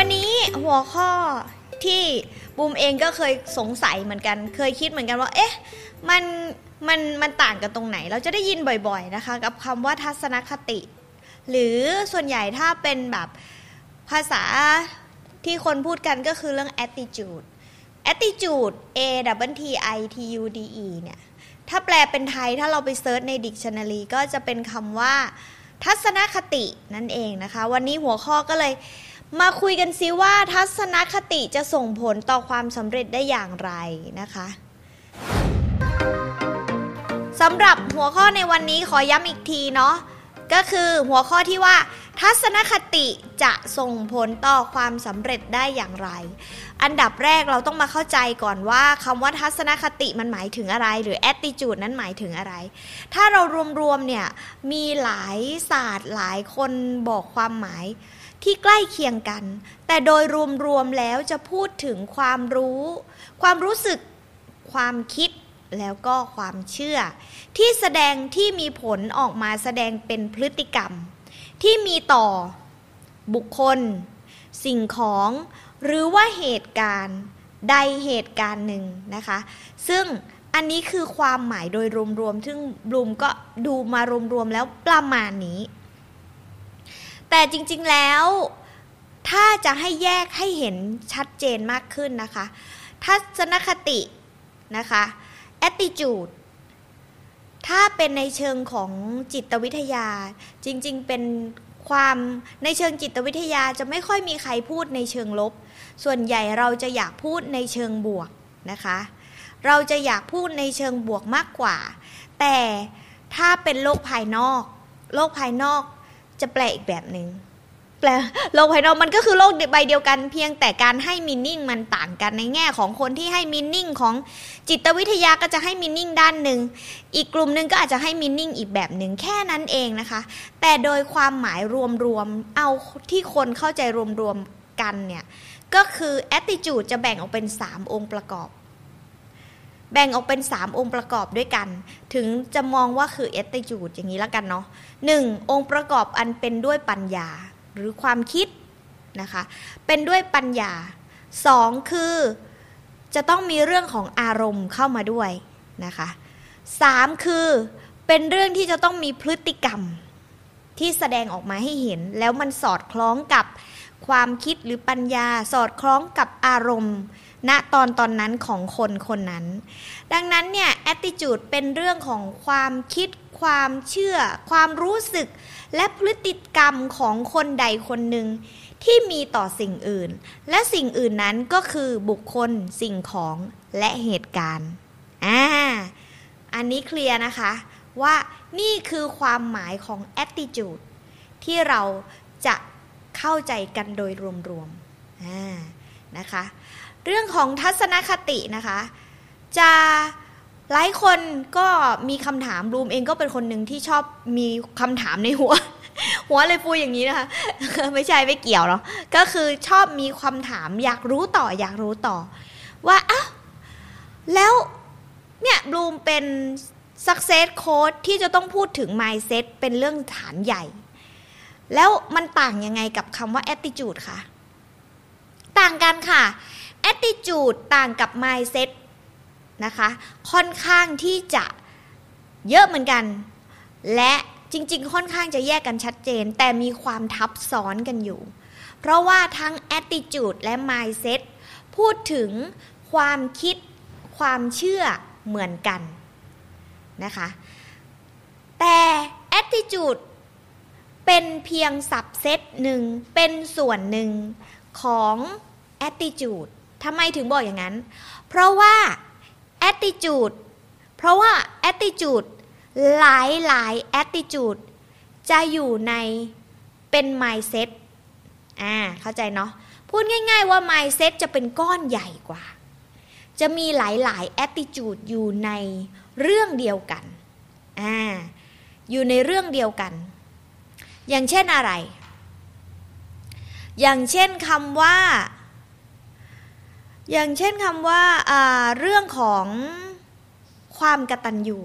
วันนี้หัวข้อที่บูมเองก็เคยสงสัยเหมือนกัน เคยคิดเหมือนกันว่า เอ๊ะ มันมันมันต่างกันตรงไหน เราจะได้ยินบ่อยๆนะคะ กับคำว่าทัศนคติ หรือส่วนใหญ่ถ้าเป็นแบบภาษาที่คนพูดกันก็คือเรื่อง attitude attitude a w t i t u d e เนี่ย ถ้าแปลเป็นไทยถ้าเราไปเซิร์ชใน dictionary ก็จะเป็นคำว่า ทัศนคตินั่นเองนะคะ วันนี้หัวข้อก็เลย มาคุยกันซิว่าทัศนคติจะส่งผลต่อความสำเร็จได้อย่างไรนะคะสำหรับหัวข้อในวันนี้ขอย้ำอีกทีเนาะก็คือหัวข้อที่ว่า ทัศนคติจะส่งผลต่อความสำเร็จได้อย่างไร อันดับแรกเราต้องมาเข้าใจก่อนว่าคำว่าทัศนคติมันหมายถึงอะไร หรือ attitude นั้นหมายถึงอะไร ถ้าเรารวมๆเนี่ยมีหลายศาสตร์หลายคนบอกความหมาย ที่ใกล้เคียงกัน แต่โดยรวมๆแล้วจะพูดถึงความรู้ ความรู้สึก ความคิด แล้วก็ความเชื่อ ที่แสดงที่มีผลออกมาแสดงเป็นพฤติกรรม ที่มีต่อ บุคคล สิ่งของ หรือว่าเหตุการณ์ ใดเหตุการณ์หนึ่งนะคะ ซึ่งอันนี้คือความหมายโดยรวมๆซึ่งบลูมก็ดูมารวมๆแล้วประมาณนี้ แต่จริงๆแล้ว ถ้าจะให้แยกให้เห็นชัดเจนมากขึ้นนะคะ ทัศนคตินะคะ attitude ถ้าเป็นในเชิงของจิตวิทยา จริงๆเป็นความในเชิงจิตวิทยาจะไม่ค่อยมีใครพูดในเชิงลบ ส่วนใหญ่เราจะอยากพูดในเชิงบวกนะคะ เราจะอยากพูดในเชิงบวกมากกว่า แต่ถ้าเป็นโลกภายนอก โลกภายนอก จะแปลอีกแบบหนึง่งแปลโลกภายนอกมันก็คือโลกใบเดียวกันเพียงแต่การให้มินนิ่งมันต่างกันในแง่ของคนที่ให้มินนิ่งของจิตวิทยาก็จะให้มินนิ่งด้านหนึ่งอีกกลุ่มหนึ่งก็อาจจะให้มินนิ่งอีกแบบหนึ่งแค่นั้นเองนะคะ แต่โดยความหมายรวมๆเอาที่คนเข้าใจรวมๆกันเนี่ยก็คือ attitude จะแบ่งออกเป็น 3 องค์ประกอบ แบ่งออกเป็น 3 องค์ประกอบด้วยกัน ถึงจะมองว่าคือ attitude อย่างนี้แล้วกันเนาะหนึ่งองค์ประกอบอันเป็นด้วยปัญญาหรือความคิดนะคะ เป็นด้วยปัญญาสองคือจะต้องมีเรื่องของอารมณ์เข้ามาด้วยนะคะสามคือเป็นเรื่องที่จะต้องมีพฤติกรรมที่แสดงออกมาให้เห็น แล้วมันสอดคล้องกับความคิดหรือปัญญา สอดคล้องกับอารมณ์ ณตอนตอนนั้นของคนคนนั้น ดังนั้นเนี่ย attitude เป็นเรื่องของความคิด ความเชื่อ ความรู้สึก และพฤติกรรมของคนใดคนหนึ่งที่มีต่อสิ่งอื่น และสิ่งอื่นนั้นก็คือบุคคลสิ่งของและเหตุการณ์อ่าอันนี้เคลียร์นะคะว่านี่คือความหมายของ attitude ที่เราจะเข้าใจกันโดยรวมๆอ่านะคะ เรื่องของทัศนคตินะคะ จะหลายคนก็มีคำถามรูมเองก็เป็นคนหนึ่งที่ชอบมีคำถามในหัว หัวเลยฟูอย่างนี้นะคะ ไม่ใช่ไม่เกี่ยวเนาะก็คือชอบมีคำถามอยากรู้ต่ออยากรู้ต่อ ว่าอ้าแล้วเนี่ยบลูมเป็น success coach ที่จะต้องพูดถึง mindset เป็นเรื่องฐานใหญ่ แล้วมันต่างยังไงกับคำว่า attitude คะต่างกันค่ะ attitude ต่างกับ mindset นะคะ ค่อนข้างที่จะเยอะเหมือนกัน และจริง ๆ ค่อนข้างจะแยกกันชัดเจน แต่มีความทับซ้อนกันอยู่ เพราะว่าทั้ง attitude และ mindset พูดถึงความคิดความเชื่อเหมือนกันนะคะ แต่ attitude เป็นเพียงสับเซตหนึ่ง เป็นส่วนหนึ่งของ attitude ทำไมถึงบอกอย่างนั้น เพราะว่า attitude เพราะว่า attitude หลายหลาย attitude จะอยู่ในเป็น mindset อ่า เข้าใจเนาะ พูดง่าย ๆว่า mindset จะเป็นก้อนใหญ่กว่า จะมีหลายๆ attitude อยู่ในเรื่องเดียวกัน อ่า อยู่ในเรื่องเดียวกัน อย่างเช่นอะไร อย่างเช่นคำว่า อย่างเช่นคำว่าเรื่องของความกตัญญู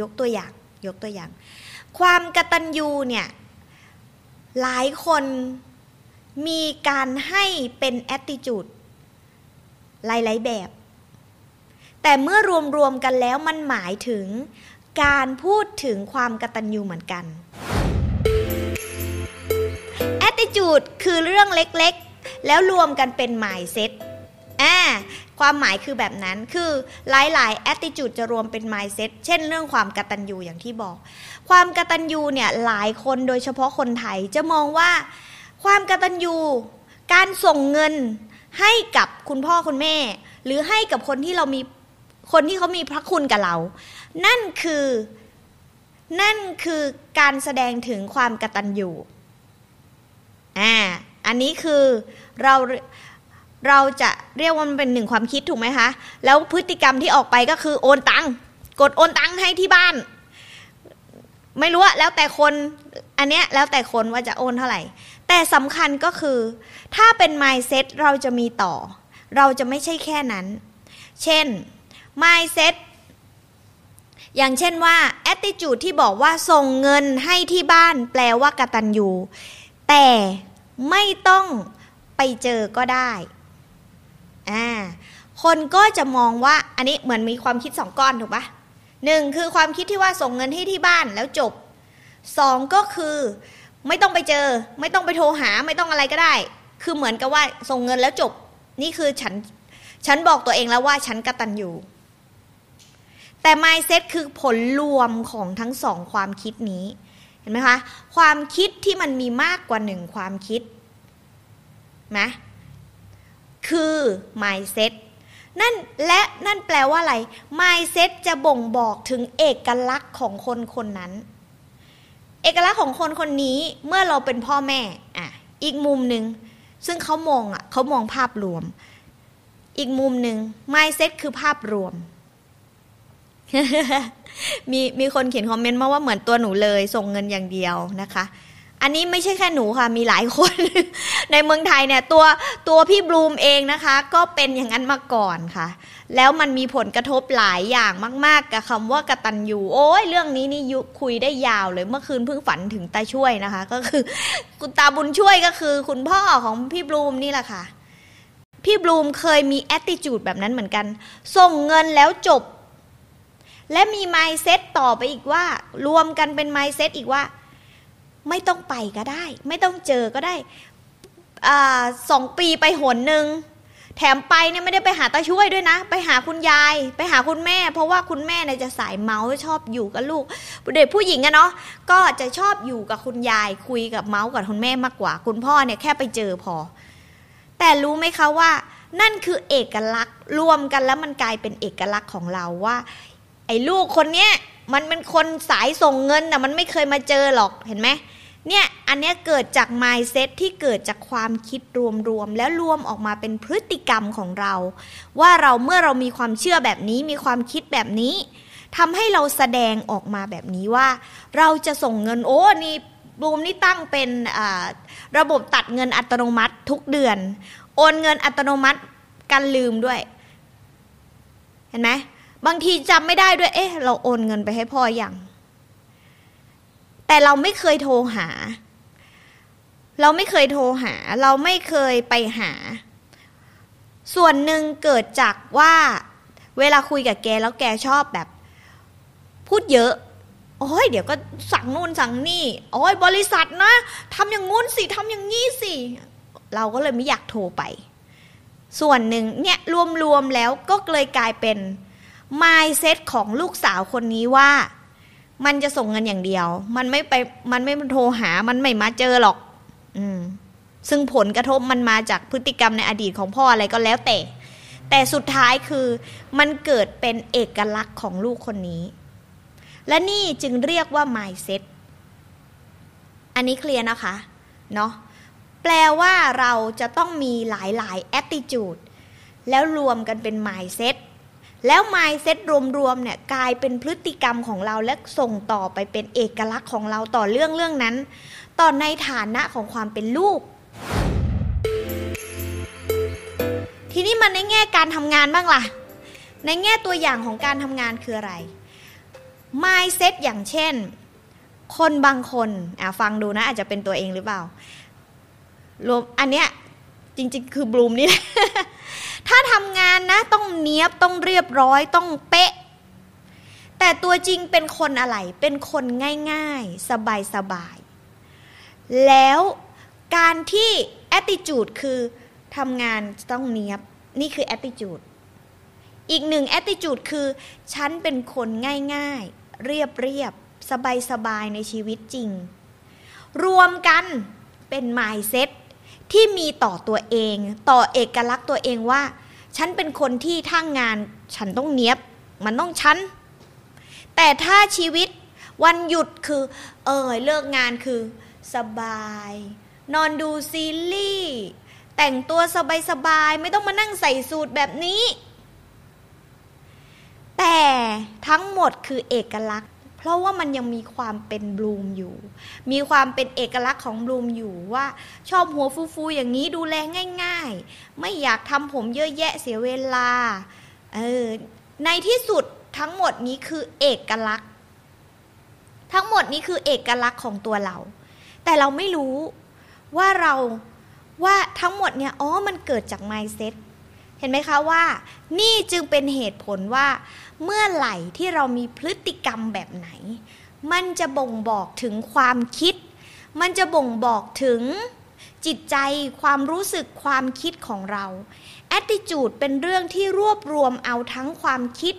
ยกตัวอย่างยกตัวอย่าง ความกตัญญูเนี่ยหลายคนมีการให้เป็นแอตติจูดหลาย ๆ แบบ แต่เมื่อรวม ๆ กันแล้วมันหมายถึงการพูดถึงความกตัญญูเหมือนกันแอตติจูดคือเรื่องเล็ก ๆ แล้วรวมกันเป็นหมายเซ็ต อ่าความหมายคือแบบนั้นคือหลายๆ attitude จะรวมเป็น mindset เช่นเรื่องความกตัญญูอย่างที่บอก ความกตัญญูเนี่ยหลายคนโดยเฉพาะคนไทยจะมองว่าความกตัญญู การส่งเงินให้กับคุณพ่อคุณแม่ หรือให้กับคนที่เรามีคนที่เขามีพระคุณกับเรา นั่นคือนั่นคือการแสดงถึงความกตัญญูอ่าอันนี้คือเรา เราจะเรียกว่ามันเป็นหนึ่งความคิดถูกไหมคะ แล้วพฤติกรรมที่ออกไปก็คือโอนตังกดโอนตังให้ที่บ้าน ไม่รู้อะแล้วแต่คนอันเนี้ยแล้วแต่คนว่าจะโอนเท่าไหร่ แต่สำคัญก็คือ ถ้าเป็น mindset เราจะมีต่อ เราจะไม่ใช่แค่นั้น เช่น mindset อย่างเช่นว่า attitude ที่บอกว่าส่งเงินให้ที่บ้านแปลว่ากตัญญูแต่ไม่ต้องไปเจอก็ได้ อ่าคนก็จะมองว่าอันนี้เหมือนมีความคิดสองก้อนถูกปะหนึ่งคือความคิดที่ว่าส่งเงินให้ที่บ้านแล้วจบสองก็คือไม่ต้องไปเจอ ไม่ต้องไปโทรหาไม่ต้องอะไรก็ได้ คือเหมือนกับว่าส่งเงินแล้วจบ นี่คือฉันฉันบอกตัวเองแล้วว่าฉันกระตันอยู่ แต่ mindset คือผลรวมของทั้งสองความคิดนี้ เห็นไหมคะ ความคิดที่มันมีมากกว่าหนึ่งความคิดนะ คือ mindset นั่นและนั่นแปลว่าอะไร mindset จะบ่งบอกถึงเอกลักษณ์ของคนคนนั้น เอกลักษณ์ของคนคนนี้เมื่อเราเป็นพ่อแม่อะอีกมุมหนึ่งซึ่งเขามองอะเขามองภาพรวม อีกมุมหนึ่ง mindset คือภาพรวม มีมีคนเขียนคอมเมนต์มาว่าเหมือนตัวหนูเลยส่งเงินอย่างเดียวนะคะ อันนี้ไม่ใช่แค่หนูค่ะ มีหลายคน ในเมืองไทยเนี่ยตัวตัวพี่บลูมเองนะคะ ก็เป็นอย่างนั้นมาก่อนค่ะ แล้วมันมีผลกระทบหลายอย่างมาก ๆ กับคำว่ากระตันยูโอ้ยเรื่องนี้นี่ยุคุยได้ยาวเลยเมื่อคืนเพิ่งฝันถึงตาช่วยนะคะ ก็คือ คุณตาบุญช่วยก็คือ คุณพ่อของพี่บลูมนี่แหละค่ะพี่บลูมเคยมีแอตติจูดแบบนั้นเหมือนกัน ส่งเงินแล้วจบ และมี mindset ต่อไปอีกว่า รวมกันเป็น mindset อีกว่า ไม่ต้องไปก็ได้ ไม่ต้องเจอก็ได้อสองปีไปหนหนึ่งแถมไปเนี่ยไม่ได้ไปหาตาช่วยด้วยนะ ไปหาคุณยาย ไปหาคุณแม่ เพราะว่าคุณแม่เนี่ยจะสายเมาส์ชอบอยู่กับลูกเด็กผู้หญิงอะเนาะก็จะชอบอยู่กับคุณยาย คุยกับเมาส์กับคุณแม่มากกว่า คุณพ่อเนี่ยแค่ไปเจอพอ แต่รู้ไหมคะว่า นั่นคือเอกลักษณ์รวมกันแล้วมันกลายเป็นเอกลักษณ์ของเราว่า ไอ้ลูกคนเนี้ยมันเป็นคนสายส่งเงินนะมันไม่เคยมาเจอหรอกเห็นไหม เนี่ยอันนี้เกิดจาก mindset ที่เกิดจากความคิดรวมๆแล้วรวมออกมาเป็นพฤติกรรมของเรา ว่าเราเมื่อเรามีความเชื่อแบบนี้มีความคิดแบบนี้ทำให้เราแสดงออกมาแบบนี้ว่า เราจะส่งเงินโอ้นี่บูมนี่ตั้งเป็นระบบตัดเงินอัตโนมัติทุกเดือน โอนเงินอัตโนมัติกันลืมด้วย เห็นไหมบางทีจำไม่ได้ด้วย เอ๊ะ เราโอนเงินไปให้พ่ออย่าง แต่เราไม่เคยโทรหา เราไม่เคยโทรหา เราไม่เคยไปหา ส่วนหนึ่งเกิดจากว่าเวลาคุยกับแกแล้วแกชอบแบบ พูดเยอะโอ้ยเดี๋ยวก็สั่งนู่นสั่งนี่ โอ้ยบริษัทนะทำอย่างงู้นสิทำอย่างงี้สิ เราก็เลยไม่อยากโทรไป ส่วนหนึ่งเนี่ยรวมๆแล้วก็เลยกลายเป็น mindset ของลูกสาวคนนี้ว่า มันจะส่งเงินอย่างเดียว มันไม่ไป มันไม่โทรหา มันไม่มาเจอหรอก อืม ซึ่งผลกระทบมันมาจากพฤติกรรมในอดีตของพ่ออะไรก็แล้วแต่ แต่สุดท้ายคือมันเกิดเป็นเอกลักษณ์ของลูกคนนี้ และนี่จึงเรียกว่า mindset อันนี้เคลียร์นะคะ เนาะ แปลว่าเราจะต้องมีหลายๆ attitude แล้วรวมกันเป็น mindset แล้ว mindset รวมๆเนี่ยกลายเป็นพฤติกรรมของเราและส่งต่อไปเป็นเอกลักษณ์ของเราต่อเรื่องเรื่องนั้น ต่อในฐานะของความเป็นลูก ทีนี้มันในแง่การทำงานบ้างล่ะ ในแง่ตัวอย่างของการทำงานคืออะไร mindset อย่างเช่น คนบางคนอะฟังดูนะ อาจจะเป็นตัวเองหรือเปล่ารวมอันเนี้ยจริงๆ คือบลูมนี่แหละ ถ้าทำงานนะต้องเนี้ยบต้องเรียบร้อยต้องเป๊ะ แต่ตัวจริงเป็นคนอะไร เป็นคนง่ายๆ สบายๆแล้วการที่ attitude คือทำงานต้องเนี้ยบ นี่คือ attitude อีกหนึ่ง attitude คือ ฉันเป็นคนง่ายๆ เรียบเรียบสบายๆในชีวิตจริง รวมกันเป็น mindset ที่มีต่อตัวเอง ต่อเอกลักษณ์ตัวเองว่า ฉันเป็นคนที่ทั้งงานฉันต้องเนี้ยบ มันต้องฉัน แต่ถ้าชีวิตวันหยุดคือ เออเลิกงานคือ สบาย นอนดูซีรีส์แต่งตัวสบายๆไม่ต้องมานั่งใส่สูตรแบบนี้ แต่ทั้งหมดคือเอกลักษณ์ เพราะว่ามันยังมีความเป็นบลูมอยู่ มีความเป็นเอกลักษณ์ของบลูมอยู่ว่า ชอบหัวฟูๆอย่างนี้ดูแลง่าย ๆ ไม่อยากทำผมเยอะแยะเสียเวลาเออในที่สุดทั้งหมดนี้คือเอกลักษณ์ ทั้งหมดนี้คือเอกลักษณ์ของตัวเรา แต่เราไม่รู้ว่าเราว่าทั้งหมดเนี่ยอ๋อมันเกิดจาก mindset เห็นไหมคะว่า นี่จึงเป็นเหตุผลว่า เมื่อไหร่ที่เรามีพฤติกรรมแบบไหน มันจะบ่งบอกถึงความคิด มันจะบ่งบอกถึงจิตใจความรู้สึกความคิดของเรา attitude เป็นเรื่องที่รวบรวมเอาทั้งความคิด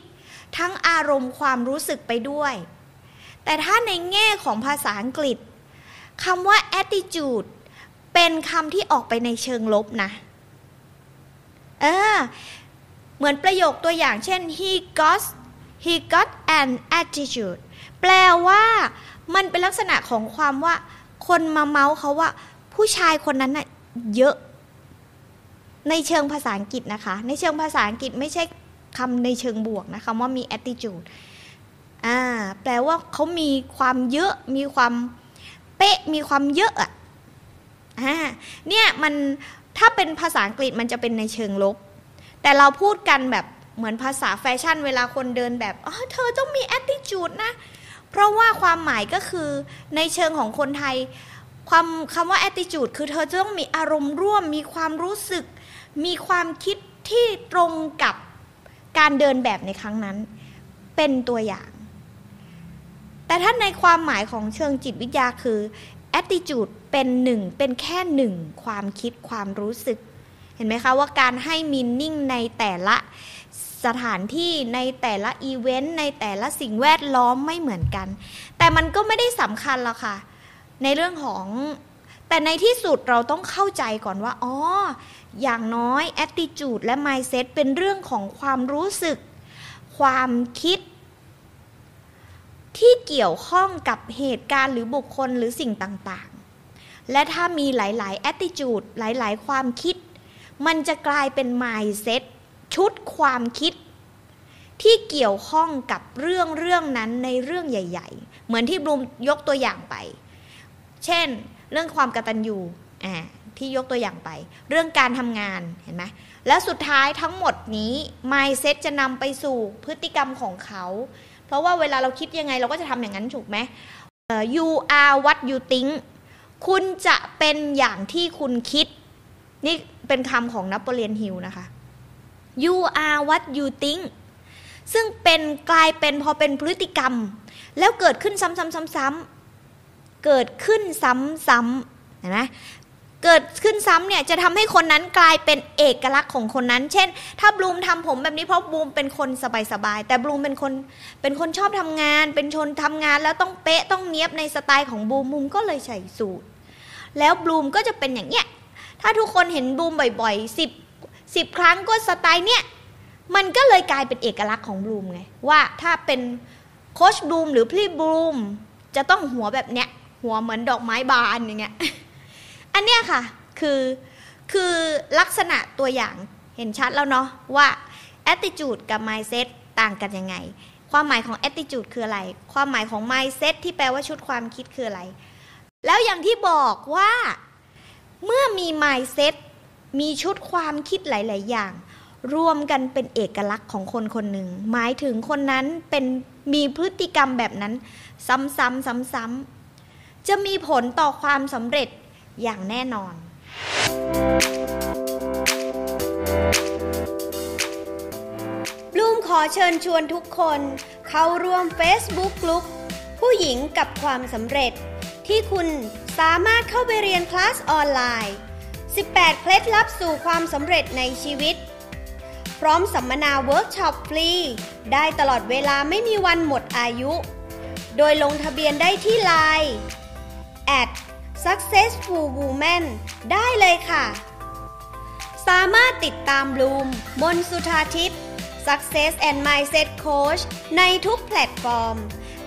ทั้งอารมณ์ความรู้สึกไปด้วย แต่ถ้าในแง่ของภาษาอังกฤษคำว่า attitude เป็นคำที่ออกไปในเชิงลบนะ เออ เหมือนประโยคตัวอย่างเช่น he got he got an attitude แปลว่ามันเป็นลักษณะของความว่า คนมาเมาส์เขาว่า ผู้ชายคนนั้นน่ะเยอะ ในเชิงภาษาอังกฤษนะคะ ในเชิงภาษาอังกฤษไม่ใช่คำในเชิงบวกนะคำว่ามี attitude อ่า แปลว่าเขามีความเยอะ มีความเป๊ะ มีความเยอะอะอ่าเนี่ยมัน ถ้าเป็นภาษาอังกฤษมันจะเป็นในเชิงลบ แต่เราพูดกันแบบเหมือนภาษาแฟชั่น เวลาคนเดินแบบอ๋อเธอต้องมี attitude นะ เพราะว่าความหมายก็คือในเชิงของคนไทย ความคำว่า attitude คือเธอจะต้องมีอารมณ์ร่วม มีความรู้สึก มีความคิดที่ตรงกับการเดินแบบในครั้งนั้น เป็นตัวอย่าง แต่ถ้าในความหมายของเชิงจิตวิทยาคือ attitude เป็นหนึ่งเป็นแค่หนึ่งความคิดความรู้สึก เห็นไหมคะว่าการให้มินนิ่งในแต่ละสถานที่ในแต่ละอีเวนต์ในแต่ละสิ่งแวดล้อมไม่เหมือนกัน แต่มันก็ไม่ได้สำคัญหรอกค่ะ ในเรื่องของแต่ในที่สุดเราต้องเข้าใจก่อนว่าอ๋ออย่างน้อย attitude และ mindset เป็นเรื่องของความรู้สึก ความคิด ที่เกี่ยวข้องกับเหตุการณ์หรือบุคคลหรือสิ่งต่างๆ และถ้ามีหลายๆ attitude หลายๆ ความคิด มันจะกลายเป็น mindset ชุดความคิด ที่เกี่ยวข้องกับเรื่องเรื่องนั้นในเรื่องใหญ่ ๆ เหมือนที่บลูมยกตัวอย่างไป เช่น เรื่องความกตัญญูอ่าที่ยกตัวอย่างไป เรื่องการทำงานเห็นไหมแล้วสุดท้ายทั้งหมดนี้ mindset จะนำไปสู่พฤติกรรมของเขา ราะว่าเวลาเราคิดยังไงเราก็จะทำอย่างนั้นถูกไหม you are what you think คุณจะเป็นอย่างที่คุณคิด นี่เป็นคำของนโปเลียนฮิลนะคะ you are what you think ซึ่งเป็นกลายเป็นพอเป็นพฤติกรรม แล้วเกิดขึ้นซ้ำๆๆเกิดขึ้นซ้ำๆเห็นไหม เกิดขึ้นซ้ำเนี่ยจะทำให้คนนั้นกลายเป็นเอกลักษณ์ของคนนั้น เช่น ถ้าบลูมทำผมแบบนี้เพราะบลูมเป็นคนสบายๆแต่บลูมเป็นคนเป็นคนชอบทำงาน เป็นชนทำงานแล้วต้องเป๊ะต้องเนี้ยบในสไตล์ของบลูมบลูมก็เลยใส่สูตรแล้วบลูมก็จะเป็นอย่างเนี้ยถ้าทุกคนเห็นบลูมบ่อยๆสิบสิบครั้งก็สไตล์เนี้ยมันก็เลยกลายเป็นเอกลักษณ์ของบลูมไงว่าถ้าเป็นโคชบลูมหรือพี่บลูมจะต้องหัวแบบเนี้ยหัวเหมือนดอกไม้บานอย่างเงี้ย อันเนี้ยค่ะคือคือลักษณะตัวอย่างเห็นชัดแล้วเนาะว่า attitude กับ mindset ต่างกันยังไง ความหมายของ attitude คืออะไร ความหมายของ mindset ที่แปลว่าชุดความคิดคืออะไร แล้วอย่างที่บอกว่าเมื่อมี mindset มีชุดความคิดหลาย ๆ อย่าง รวมกันเป็นเอกลักษณ์ของคนคนหนึ่ง หมายถึงคนนั้นเป็นมีพฤติกรรมแบบนั้น ซ้ำๆซ้ำๆจะมีผลต่อความสำเร็จ อย่างแน่นอน บลูมขอเชิญชวนทุกคน เข้าร่วม Facebook กลุ่มผู้หญิงกับความสำเร็จ ที่คุณสามารถเข้าไปเรียนคลาสออนไลน์ 18 เคล็ดลับสู่ความสำเร็จในชีวิต พร้อมสัมมนาเวิร์กช็อปฟรี ได้ตลอดเวลาไม่มีวันหมดอายุ โดยลงทะเบียนได้ที่ไลน์ at successful woman ได้เลยค่ะ สามารถติดตามบลูมบนสุธาทิพย์ Success and Mindset Coach ในทุกแพลตฟอร์ม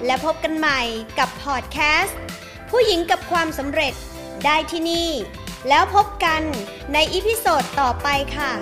และพบกันใหม่กับพอดแคสต์ผู้หญิงกับความสำเร็จได้ที่นี่ แล้วพบกันใน episode ต่อไปค่ะ